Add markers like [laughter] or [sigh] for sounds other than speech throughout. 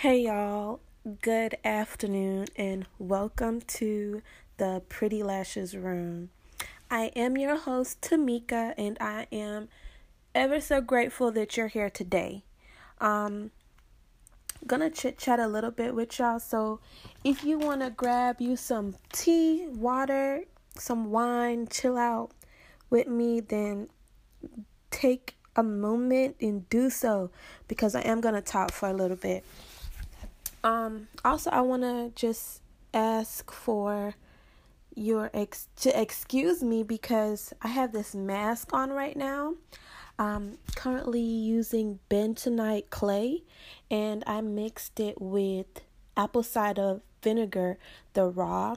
Hey y'all, good afternoon and welcome to the Pretty Lashes Room. I am your host Tamika and I am ever so grateful that you're here today. Um gonna chit chat a little bit with y'all. So if you wanna grab you some tea, water, some wine, chill out with me, then take a moment and do so because I am gonna talk for a little bit. Um, also, I want to just ask for your ex to excuse me because I have this mask on right now. I'm currently using bentonite clay and I mixed it with apple cider vinegar, the raw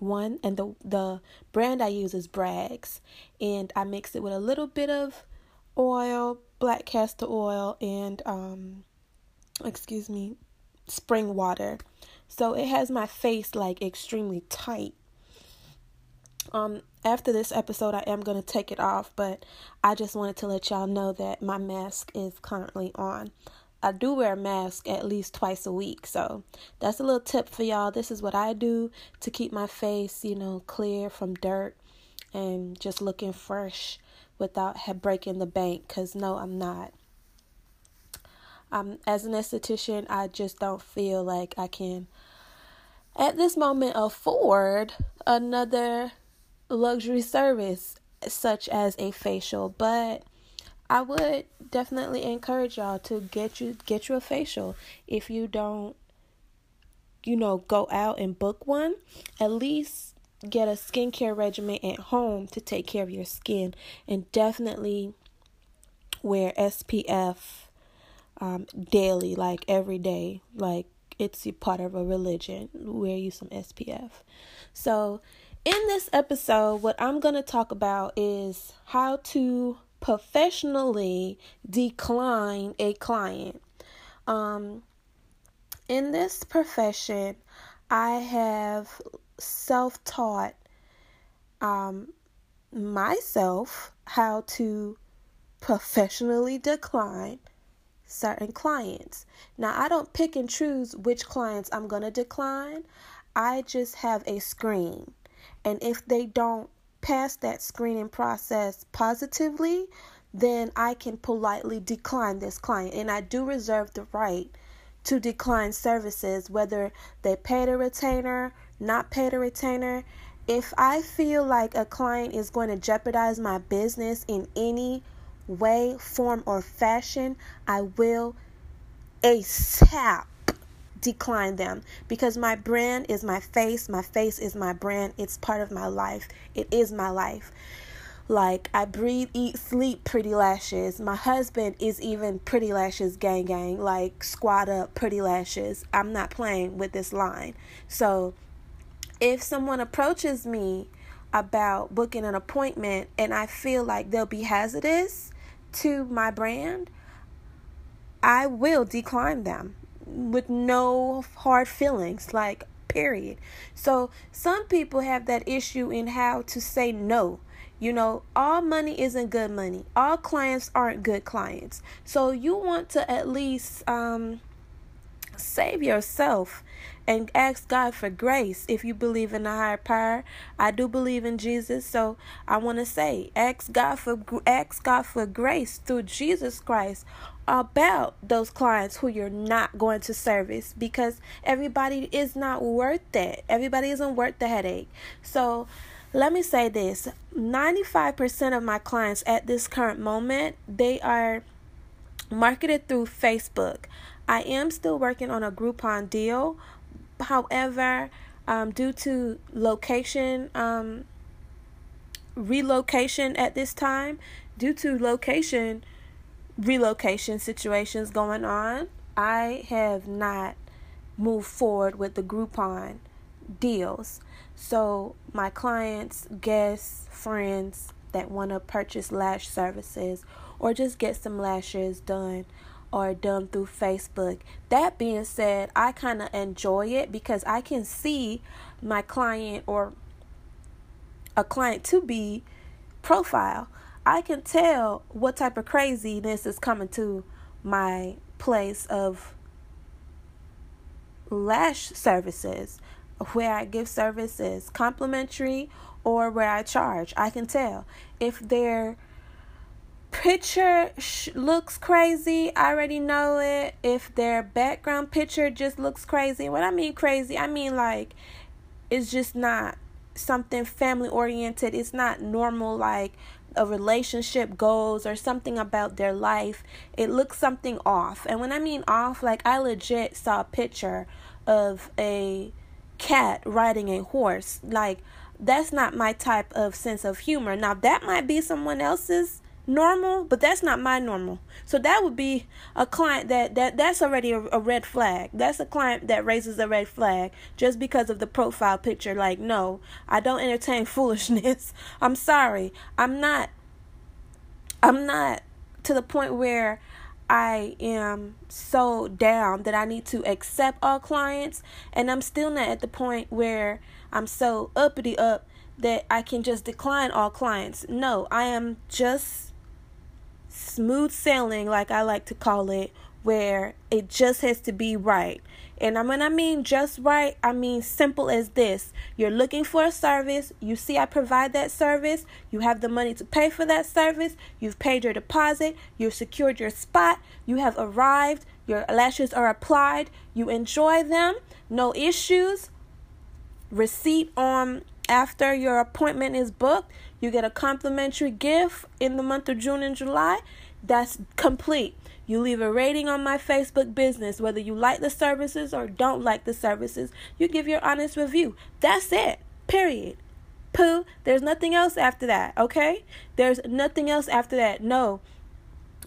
one, and the the brand I use is Bragg's, and I mixed it with a little bit of oil, black castor oil, and um, excuse me, spring water. So it has my face like extremely tight. Um after this episode I am going to take it off, but I just wanted to let y'all know that my mask is currently on. I do wear a mask at least twice a week. So that's a little tip for y'all. This is what I do to keep my face, you know, clear from dirt and just looking fresh without breaking the bank cuz no, I'm not um, as an esthetician, I just don't feel like I can, at this moment, afford another luxury service such as a facial. But I would definitely encourage y'all to get you get you a facial if you don't, you know, go out and book one. At least get a skincare regimen at home to take care of your skin, and definitely wear SPF um, daily, like every day, like it's a part of a religion. Wear you some SPF. So, in this episode, what I'm going to talk about is how to professionally decline a client. Um, in this profession, I have self taught um, myself how to professionally decline certain clients. Now, I don't pick and choose which clients I'm going to decline. I just have a screen. And if they don't pass that screening process positively, then I can politely decline this client. And I do reserve the right to decline services, whether they pay the retainer, not pay the retainer. If I feel like a client is going to jeopardize my business in any way, form, or fashion, I will ASAP decline them because my brand is my face. My face is my brand. It's part of my life. It is my life. Like, I breathe, eat, sleep pretty lashes. My husband is even pretty lashes gang gang. Like, squat up pretty lashes. I'm not playing with this line. So, if someone approaches me about booking an appointment and I feel like they'll be hazardous, to my brand, I will decline them with no hard feelings, like, period. So, some people have that issue in how to say no. You know, all money isn't good money. All clients aren't good clients. So, you want to at least um, save yourself and ask God for grace if you believe in a higher power. I do believe in Jesus, so I want to say ask God for ask God for grace through Jesus Christ about those clients who you're not going to service because everybody is not worth that. Everybody isn't worth the headache. So let me say this 95% of my clients at this current moment they are marketed through facebook i am still working on a groupon deal However, um, due to location um, relocation at this time, due to location relocation situations going on, I have not moved forward with the Groupon deals. So, my clients, guests, friends that want to purchase lash services or just get some lashes done or done through Facebook. That being said, I kind of enjoy it because I can see my client or a client to be profile. I can tell what type of craziness is coming to my place of lash services where I give services complimentary or where I charge. I can tell if their picture sh- looks crazy, I already know it. If their background picture just looks crazy, what I mean crazy, I mean like it's just not something family oriented. It's not normal like a relationship goes or something about their life. It looks something off. And when I mean off, like I legit saw a picture of a cat riding a horse. Like that's not my type of sense of humor. Now that might be someone else's normal, but that's not my normal. So that would be a client that that that's already a, a, red flag. That's a client that raises a red flag just because of the profile picture. Like, no, I don't entertain [laughs] foolishness. I'm sorry. I'm not I'm not to the point where I am so down that I need to accept all clients and I'm still not at the point where I'm so uppity up that I can just decline all clients. No, I am just smooth sailing, like I like to call it, where it just has to be right. And I'm when I mean just right, I mean simple as this. You're looking for a service, you see I provide that service, you have the money to pay for that service, you've paid your deposit, you've secured your spot, you have arrived, your lashes are applied, you enjoy them, no issues, receipt on after your appointment is booked, you get a complimentary gift in the month of June and July. That's complete. You leave a rating on my Facebook business, whether you like the services or don't like the services. You give your honest review. That's it. Period. Pooh. There's nothing else after that, okay? There's nothing else after that. No.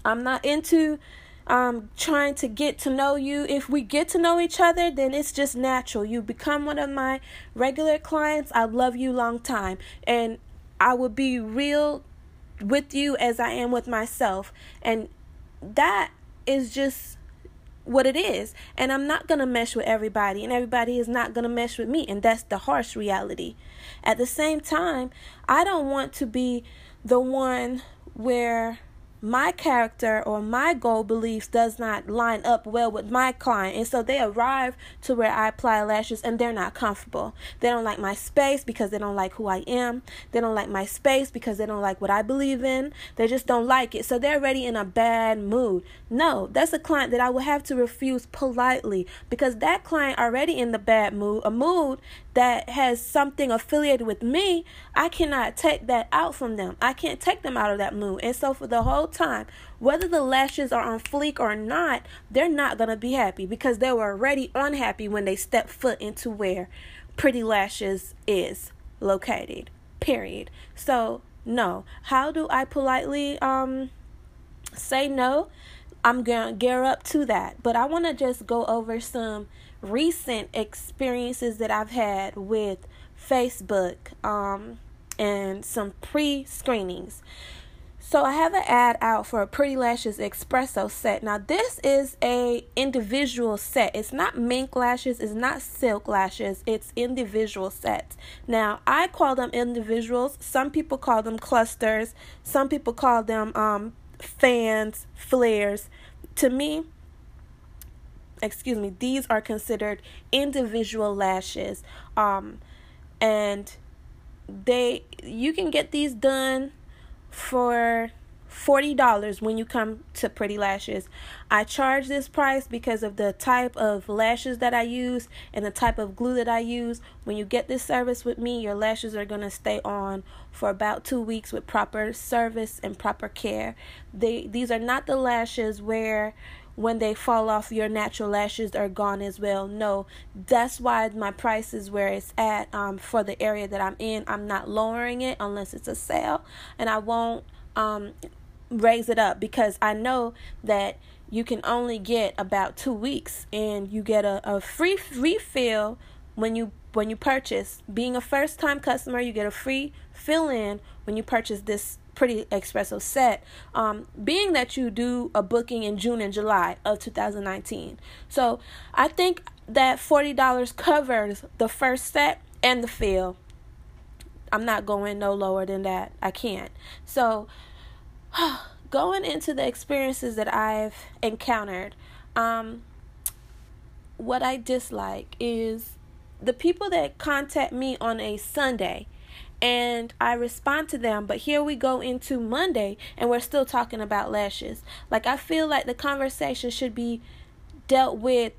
I'm not into um, trying to get to know you. If we get to know each other, then it's just natural. You become one of my regular clients. I love you long time. And I will be real with you as I am with myself. And that is just what it is. And I'm not going to mesh with everybody, and everybody is not going to mesh with me. And that's the harsh reality. At the same time, I don't want to be the one where my character or my goal beliefs does not line up well with my client. And so they arrive to where i apply lashes and they're not comfortable. They don't like my space because they don't like who i am. They don't like my space because they don't like what i believe in. They just don't like it. So they're already in a bad mood. No that's a client that i will have to refuse politely because that client already in the bad mood a mood that has something affiliated with me, I cannot take that out from them. I can't take them out of that mood. And so for the whole time, whether the lashes are on fleek or not, they're not going to be happy because they were already unhappy when they stepped foot into where Pretty Lashes is located. Period. So, no. How do I politely um say no? I'm going to gear up to that. But I want to just go over some recent experiences that I've had with Facebook um, and some pre screenings. So I have an ad out for a Pretty Lashes espresso set. Now this is a individual set. It's not mink lashes, it's not silk lashes, it's individual sets. Now I call them individuals. Some people call them clusters. Some people call them um, fans, flares. To me, excuse me, these are considered individual lashes. Um, and they you can get these done for $40 when you come to Pretty Lashes. I charge this price because of the type of lashes that I use and the type of glue that I use. When you get this service with me, your lashes are going to stay on for about 2 weeks with proper service and proper care. They these are not the lashes where when they fall off your natural lashes are gone as well. No that's why my price is where it's at um, for the area that i'm in i'm not lowering it unless it's a sale. And i won't um, raise it up because i know that you can only get about two weeks and you get a, a free refill when you when you purchase. Being a first time customer you get a free fill in when you purchase this pretty espresso set um, being that you do a booking in june and july of 2019 so i think that $40 covers the first set and the fill. I'm not going no lower than that. I can't. So [sighs] going into the experiences that i've encountered um, what I dislike is the people that contact me on a Sunday and I respond to them. But here we go into Monday and we're still talking about lashes. Like, I feel like the conversation should be dealt with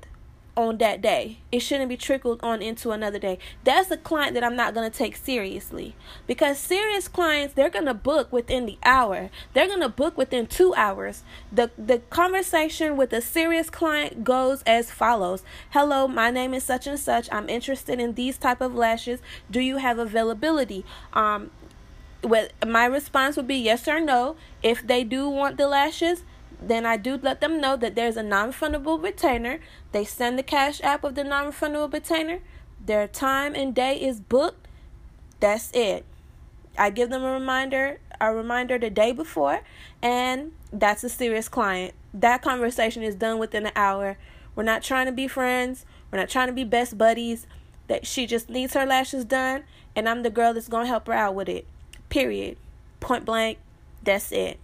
on that day. It shouldn't be trickled on into another day. That's a client that I'm not going to take seriously. Because serious clients, they're going to book within the hour. They're going to book within 2 hours. The the conversation with a serious client goes as follows. "Hello, my name is such and such. I'm interested in these type of lashes. Do you have availability?" Um with my response would be yes or no. If they do want the lashes, then I do let them know that there's a non-refundable retainer. They send the cash app of the non-refundable retainer. Their time and day is booked. That's it. I give them a reminder, a reminder the day before, and that's a serious client. That conversation is done within an hour. We're not trying to be friends. We're not trying to be best buddies. That she just needs her lashes done, and I'm the girl that's gonna help her out with it. Period. Point blank. That's it.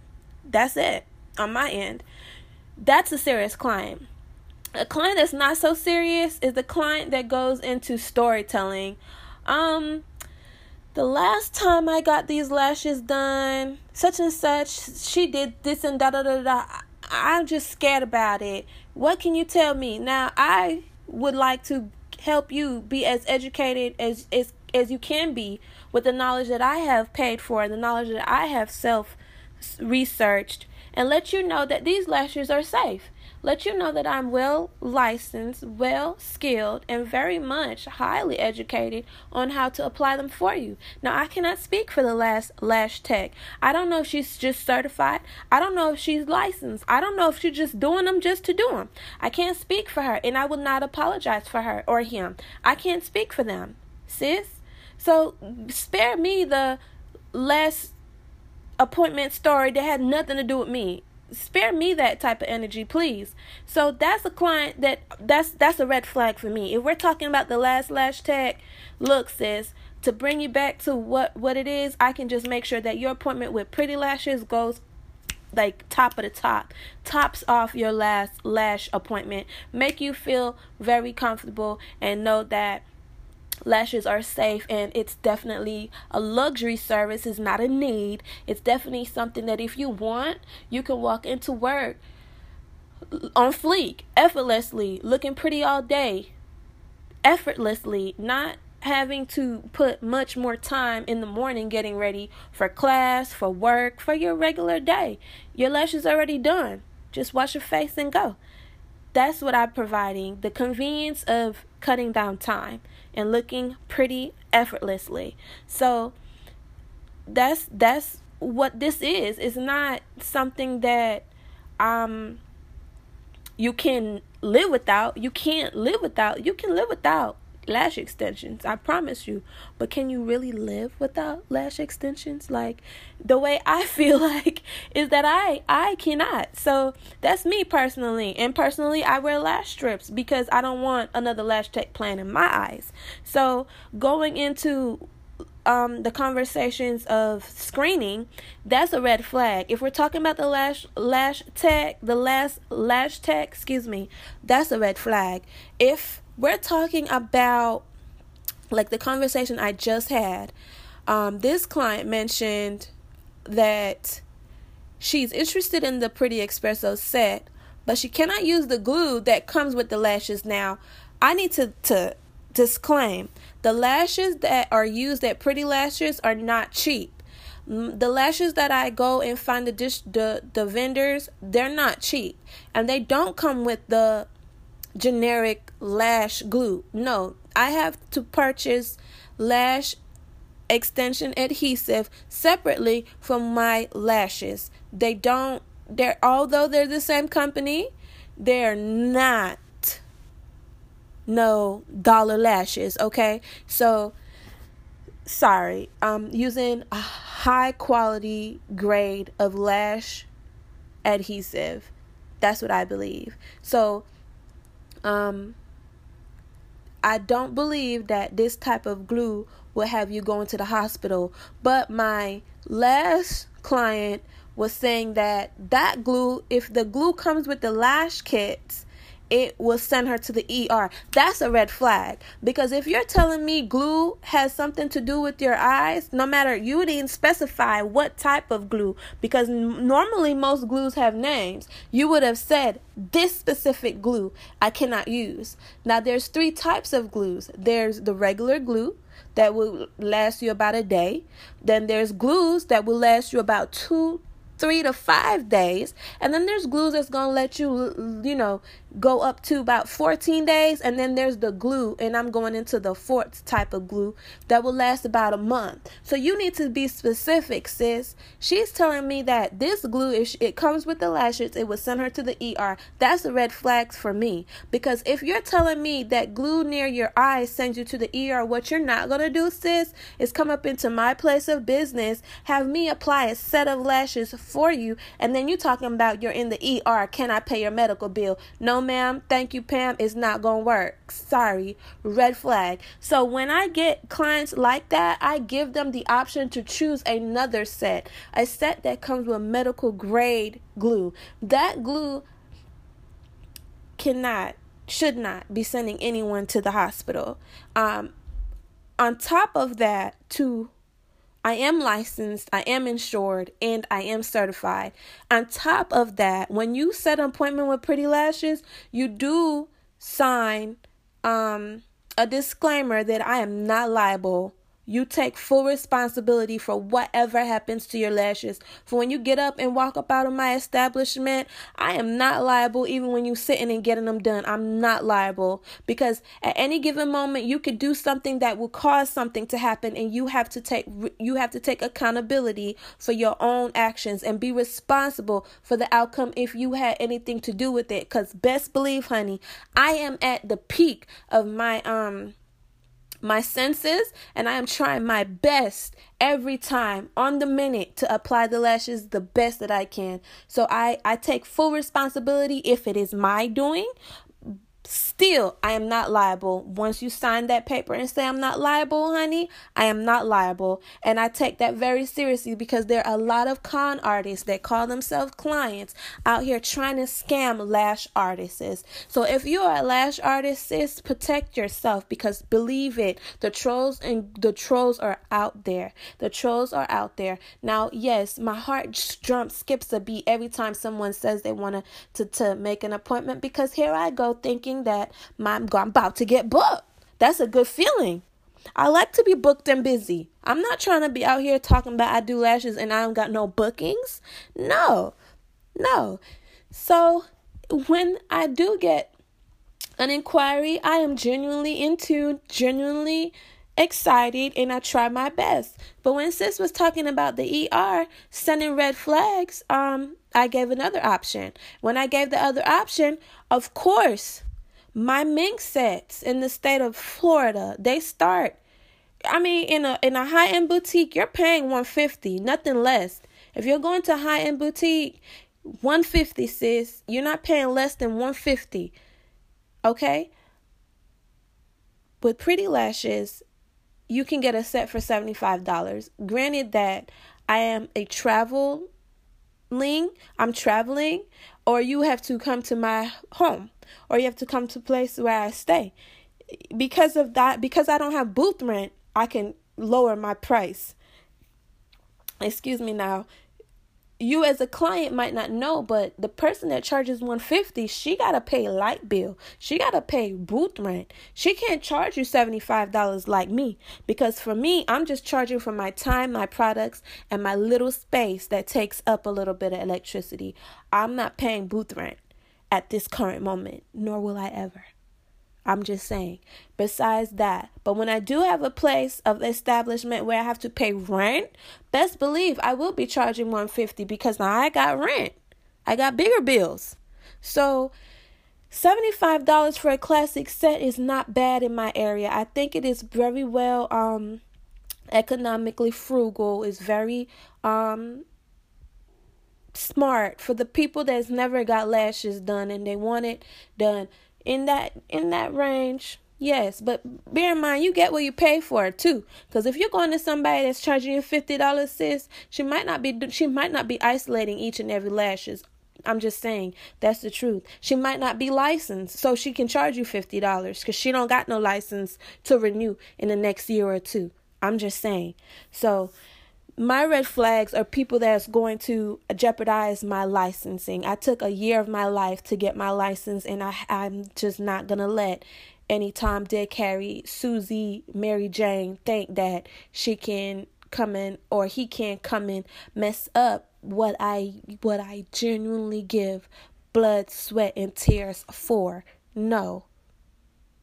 That's it on my end, that's a serious client. A client that's not so serious is the client that goes into storytelling. Um, the last time I got these lashes done, such and such, she did this and da da da da. I'm just scared about it. What can you tell me? Now, I would like to help you be as educated as as as you can be with the knowledge that I have paid for, and the knowledge that I have self researched and let you know that these lashes are safe. Let you know that I'm well licensed, well skilled, and very much highly educated on how to apply them for you. Now, I cannot speak for the last lash tech. I don't know if she's just certified. I don't know if she's licensed. I don't know if she's just doing them just to do them. I can't speak for her, and I will not apologize for her or him. I can't speak for them, sis. So spare me the less appointment story that had nothing to do with me. Spare me that type of energy please. So that's a client that that's that's a red flag for me. If we're talking about the last lash tag look sis to bring you back to what what it is i can just make sure that your appointment with pretty lashes goes like top of the top tops off your last lash appointment. Make you feel very comfortable and know that lashes are safe and it's definitely a luxury service. It's not a need. It's definitely something that if you want you can walk into work on fleek effortlessly looking pretty all day effortlessly not having to put much more time in the morning getting ready for class for work for your regular day. Your lashes already done. Just wash your face and go. That's what I'm providing. The convenience of cutting down time and looking pretty effortlessly. So that's that's what this is. It's not something that um you can live without. You can't live without. You can live without lash extensions. I promise you. But can you really live without lash extensions? Like the way I [laughs] feel like is that I I cannot. So that's me personally. And personally I wear lash strips because I don't want another lash tech plan in my eyes. So going into um, the conversations of screening, that's a red flag. If we're talking about the lash lash tech, the last lash tech, excuse me, that's a red flag. If we're talking about like the conversation I just had. Um, this client mentioned that she's interested in the Pretty Espresso set, but she cannot use the glue that comes with the lashes. Now, I need to, to disclaim the lashes that are used at Pretty Lashes are not cheap. The lashes that I go and find the dish the the vendors, they're not cheap, and they don't come with the generic lash glue. No, I have to purchase lash extension adhesive separately from my lashes. They don't they're although they're the same company, they're not no dollar lashes, okay? So sorry. I'm using a high quality grade of lash adhesive. That's what I believe. So um, I don't believe that this type of glue will have you going to the hospital. But my last client was saying that that glue, if the glue comes with the lash kits it will send her to the ER. That's a red flag. Because if you're telling me glue has something to do with your eyes, no matter you didn't specify what type of glue, because normally most glues have names, you would have said this specific glue I cannot use. Now there's three types of glues. There's the regular glue that will last you about a day. Then there's glues that will last you about two three to five days. And then there's glues that's to let you, you know, go up to about 14 days. And then there's the glue, and I'm going into the fourth type of glue that will last about a month. So you need to be specific, sis. She's telling me that this glue, if it comes with the lashes, it would send her to the ER. That's a red flag for me. Because if you're telling me that glue near your eyes sends you to the ER, what you're not going to do, sis, is come up into my place of business, have me apply a set of lashes for you, and then you talking about you're in the ER. Can I pay your medical bill? No, ma'am. Thank you, Pam. It's not gonna work. Sorry. Red flag. So when I get clients like that, I give them the option to choose another set, a set that comes with medical grade glue. That glue cannot should not be sending anyone to the hospital. Um, on top of that, to I am licensed, I am insured, and I am certified. On top of that, when you set an appointment with Pretty Lashes, you do sign um, a disclaimer that I am not liable you take full responsibility for whatever happens to your lashes. For when you get up and walk up out of my establishment, I am not liable even when you sitting and getting them done. I'm not liable because at any given moment you could do something that will cause something to happen and you have to take you have to take accountability for your own actions and be responsible for the outcome if you had anything to do with it cuz best believe honey, I am at the peak of my um my senses and I am trying my best every time on the minute to apply the lashes the best that I can. So I I take full responsibility if it is my doing, Still, I am not liable. Once you sign that paper and say I'm not liable, honey, I am not liable. And I take that very seriously because there are a lot of con artists that call themselves clients out here trying to scam lash artists. So if you are a lash artist, sis, protect yourself because believe it, the trolls and the trolls are out there. The trolls are out there. Now, yes, my heart jumps, skips a beat every time someone says they want to to make an appointment because here I go thinking that my, I'm about to get booked. That's a good feeling. I like to be booked and busy. I'm not trying to be out here talking about I do lashes and I don't got no bookings. No, no. So when I do get an inquiry, I am genuinely into, genuinely excited, and I try my best. But when sis was talking about the ER sending red flags, um, I gave another option. When I gave the other option, of course, my mink sets in the state of Florida, they start I mean in a in a high end boutique, you're paying 150, nothing less. If you're going to a high end boutique, 150 sis, you're not paying less than 150. Okay? With pretty lashes, you can get a set for $75. Granted that I am a traveling, I'm traveling, or you have to come to my home or you have to come to place where I stay. Because of that, because I don't have booth rent, I can lower my price. Excuse me now. You as a client might not know, but the person that charges 150, she got to pay light bill. She got to pay booth rent. She can't charge you $75 like me because for me, I'm just charging for my time, my products, and my little space that takes up a little bit of electricity. I'm not paying booth rent at this current moment, nor will I ever. I'm just saying. Besides that, but when I do have a place of establishment where I have to pay rent, best believe I will be charging 150 because now I got rent. I got bigger bills. So $75 for a classic set is not bad in my area. I think it is very well um economically frugal. It's very um smart for the people that's never got lashes done and they want it done in that in that range yes but bear in mind you get what you pay for too because if you're going to somebody that's charging you $50 sis she might not be she might not be isolating each and every lashes I'm just saying that's the truth. She might not be licensed, so she can charge you fifty dollars because she don't got no license to renew in the next year or two. I'm just saying. So my red flags are people that's going to jeopardize my licensing. I took a year of my life to get my license, and I I'm just not gonna let any Tom, Dick, Harry, Susie, Mary Jane think that she can come in or he can come in mess up what I what I genuinely give blood, sweat, and tears for. No.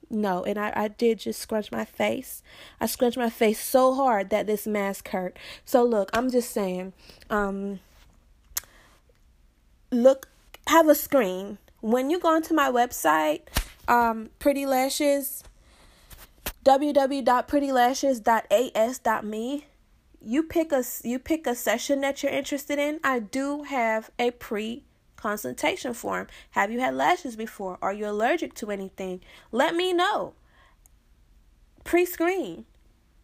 No, and I, I did just scrunch my face. I scrunched my face so hard that this mask hurt. So look, I'm just saying, um look have a screen. When you go onto my website, um, Pretty Lashes, www.prettylashes.as.me, you pick a you pick a session that you're interested in. I do have a pre consultation form. Have you had lashes before? Are you allergic to anything? Let me know. Pre screen.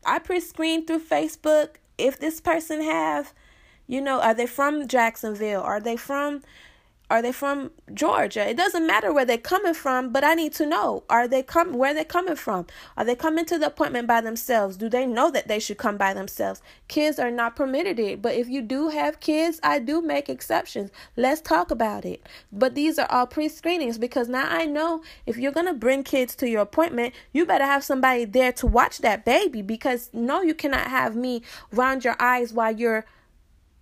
I pre screen through Facebook. If this person have, you know, are they from Jacksonville? Are they from are they from Georgia? It doesn't matter where they're coming from, but I need to know. Are they come where are they coming from? Are they coming to the appointment by themselves? Do they know that they should come by themselves? Kids are not permitted it, but if you do have kids, I do make exceptions. Let's talk about it. But these are all pre-screenings because now I know if you're to bring kids to your appointment, you better have somebody there to watch that baby because no you cannot have me round your eyes while you're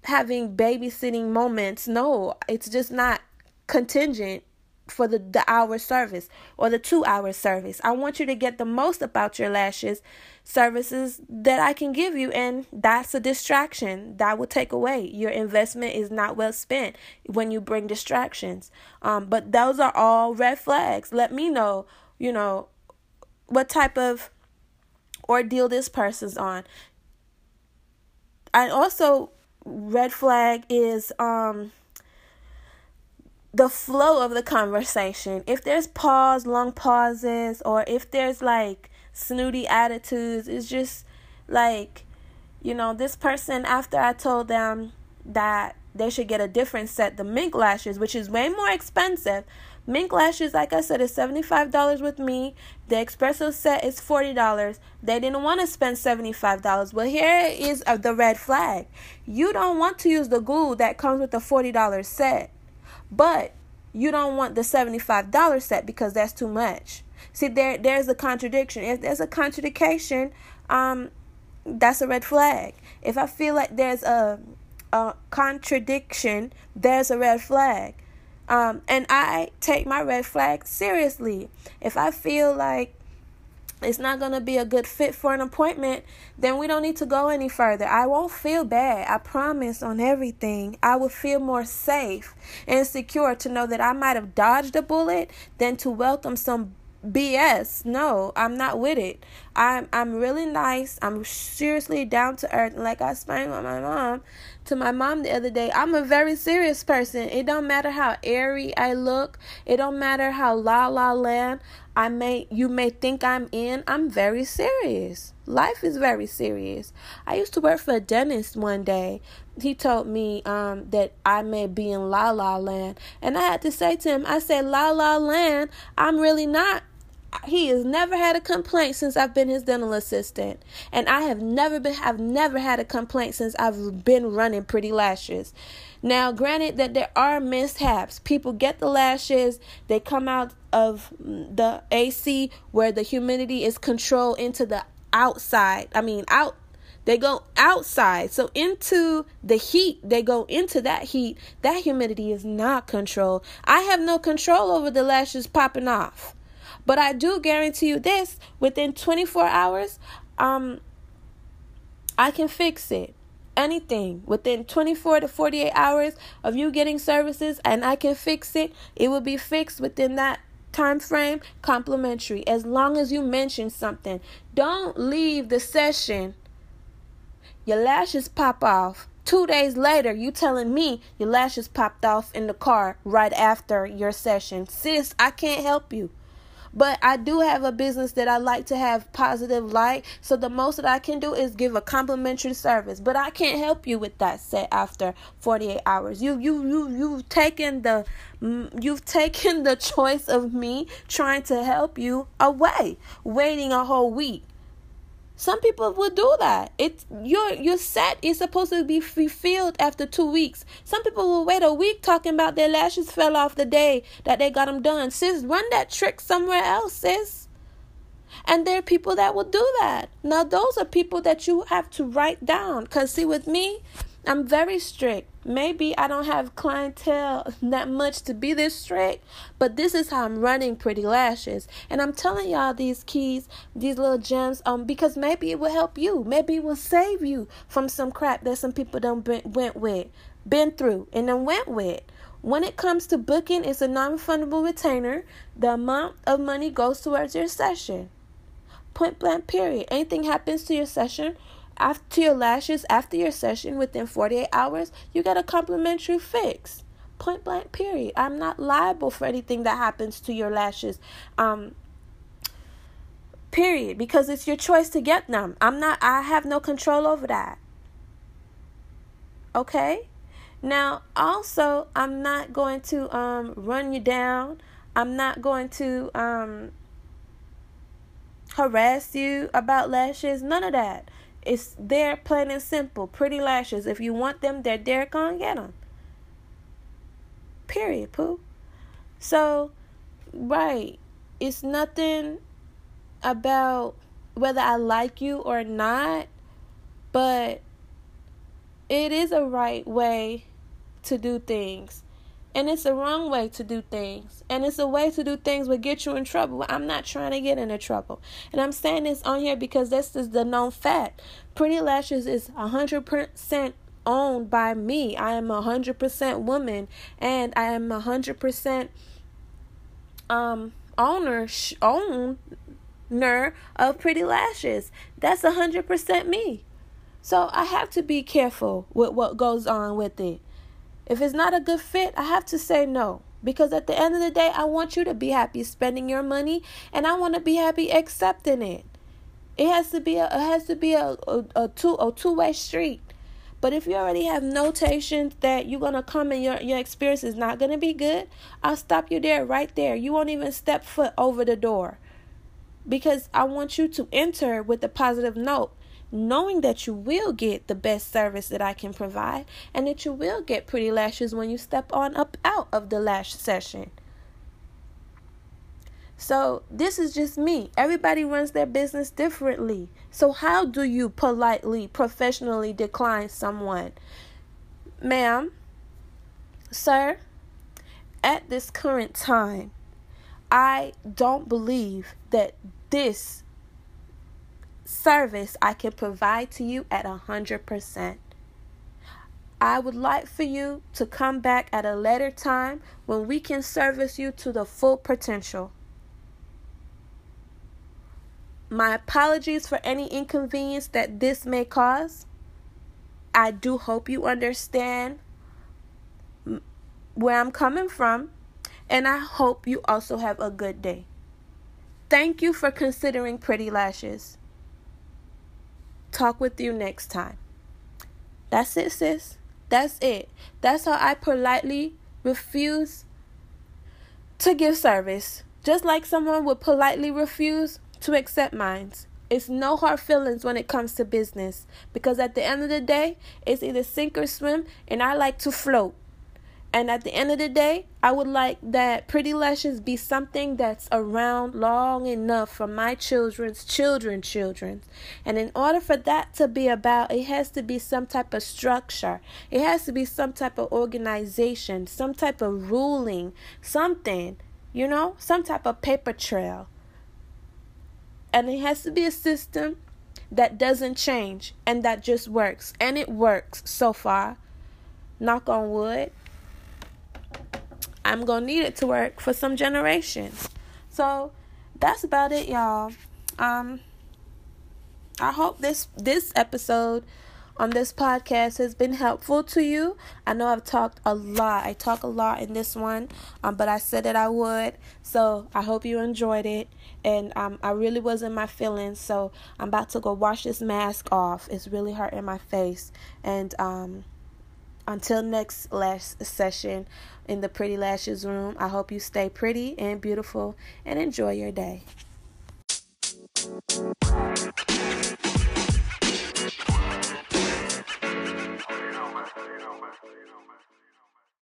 having babysitting moments. No, it's just not contingent for the, the hour service or the two hour service. I want you to get the most about your lashes services that I can give you, and that's a distraction that will take away. Your investment is not well spent when you bring distractions. Um, but those are all red flags. Let me know, you know, what type of ordeal this person's on. I also red flag is um the flow of the conversation. If there's pause, long pauses, or if there's like snooty attitudes, it's just like, you know, this person, after I told them that they should get a different set, the mink lashes, which is way more expensive, Mink lashes, like I said, is $75 with me. The espresso set is $40. They didn't want to spend $75. Well, here is uh, the red flag. You don't want to use the glue that comes with the $40 set, but you don't want the $75 set because that's too much. See, there there's a contradiction. If there's a contradiction, um, that's a red flag. If I feel like there's a a contradiction, there's a red flag. Um, and I take my red flag seriously. If I feel like it's not going to be a good fit for an appointment, then we don't need to go any further. I won't feel bad. I promise on everything. I will feel more safe and secure to know that I might have dodged a bullet than to welcome some BS. No, I'm not with it. I'm I'm really nice. I'm seriously down to earth. And like I explained with my mom, to my mom the other day, I'm a very serious person. It don't matter how airy I look. It don't matter how la la land I may you may think I'm in. I'm very serious. Life is very serious. I used to work for a dentist one day. He told me um, that I may be in la la land, and I had to say to him, I said la la land. I'm really not he has never had a complaint since I've been his dental assistant. And I have never been I've never had a complaint since I've been running pretty lashes. Now, granted that there are mishaps. People get the lashes, they come out of the AC where the humidity is controlled into the outside. I mean, out they go outside. So into the heat, they go into that heat. That humidity is not controlled. I have no control over the lashes popping off. But I do guarantee you this within 24 hours, um, I can fix it. Anything within 24 to 48 hours of you getting services and I can fix it, it will be fixed within that time frame complimentary as long as you mention something. Don't leave the session. Your lashes pop off. Two days later, you telling me your lashes popped off in the car right after your session. Sis, I can't help you. But I do have a business that I like to have positive light. So the most that I can do is give a complimentary service. But I can't help you with that set after 48 hours. You you you you've taken the mm, you've taken the [laughs] choice of me trying to help you away, waiting a whole week. Some people will do that. It's your your set is supposed to be fulfilled after two weeks. Some people will wait a week talking about their lashes fell off the day that they got them done. Sis, run that trick somewhere else, sis. And there are people that will do that. Now those are people that you have to write down. Cause see, with me, I'm very strict. Maybe I don't have clientele that much to be this strict, but this is how I'm running Pretty Lashes. And I'm telling y'all these keys, these little gems, um, because maybe it will help you. Maybe it will save you from some crap that some people don't went with, been through, and then went with. When it comes to booking, it's a non-refundable retainer. The amount of money goes towards your session. Point blank. Period. Anything happens to your session after your lashes after your session within 48 hours you get a complimentary fix. Point blank period. I'm not liable for anything that happens to your lashes um period because it's your choice to get them. I'm not i have no control over that. Okay? Now also i'm not going to um run you down. I'm not going to um harass you about lashes. None of that it's there, plain and simple. Pretty lashes. If you want them, they're there. Go and get them. Period, poo. So, right. It's nothing about whether I like you or not, but it is a right way to do things. And it's the wrong way to do things. And it's a way to do things that get you in trouble. I'm not trying to get into trouble. And I'm saying this on here because this is the known fact. Pretty Lashes is 100% owned by me. I am a 100% woman. And I am a 100% um, owner, sh- owner of Pretty Lashes. That's a 100% me. So I have to be careful with what goes on with it. If it's not a good fit, I have to say no. Because at the end of the day, I want you to be happy spending your money and I want to be happy accepting it. It has to be a it has to be a, a, a two a two way street. But if you already have notations that you're gonna come and your your experience is not gonna be good, I'll stop you there right there. You won't even step foot over the door. Because I want you to enter with a positive note knowing that you will get the best service that I can provide and that you will get pretty lashes when you step on up out of the lash session. So, this is just me. Everybody runs their business differently. So, how do you politely, professionally decline someone? Ma'am, sir, at this current time, I don't believe that this service I can provide to you at a 100%. I would like for you to come back at a later time when we can service you to the full potential. My apologies for any inconvenience that this may cause. I do hope you understand where I'm coming from, and I hope you also have a good day. Thank you for considering Pretty Lashes talk with you next time. That's it, sis. That's it. That's how I politely refuse to give service. Just like someone would politely refuse to accept mines. It's no hard feelings when it comes to business because at the end of the day, it's either sink or swim, and I like to float. And at the end of the day, I would like that Pretty Lashes be something that's around long enough for my children's children children. And in order for that to be about, it has to be some type of structure. It has to be some type of organization, some type of ruling, something, you know, some type of paper trail. And it has to be a system that doesn't change and that just works. And it works so far. Knock on wood. I'm gonna need it to work for some generations. So that's about it, y'all. Um, I hope this this episode on this podcast has been helpful to you. I know I've talked a lot. I talk a lot in this one, um, but I said that I would. So I hope you enjoyed it. And um, I really was in my feelings. So I'm about to go wash this mask off. It's really hurting my face. And um, until next last session in the Pretty Lashes room, I hope you stay pretty and beautiful and enjoy your day.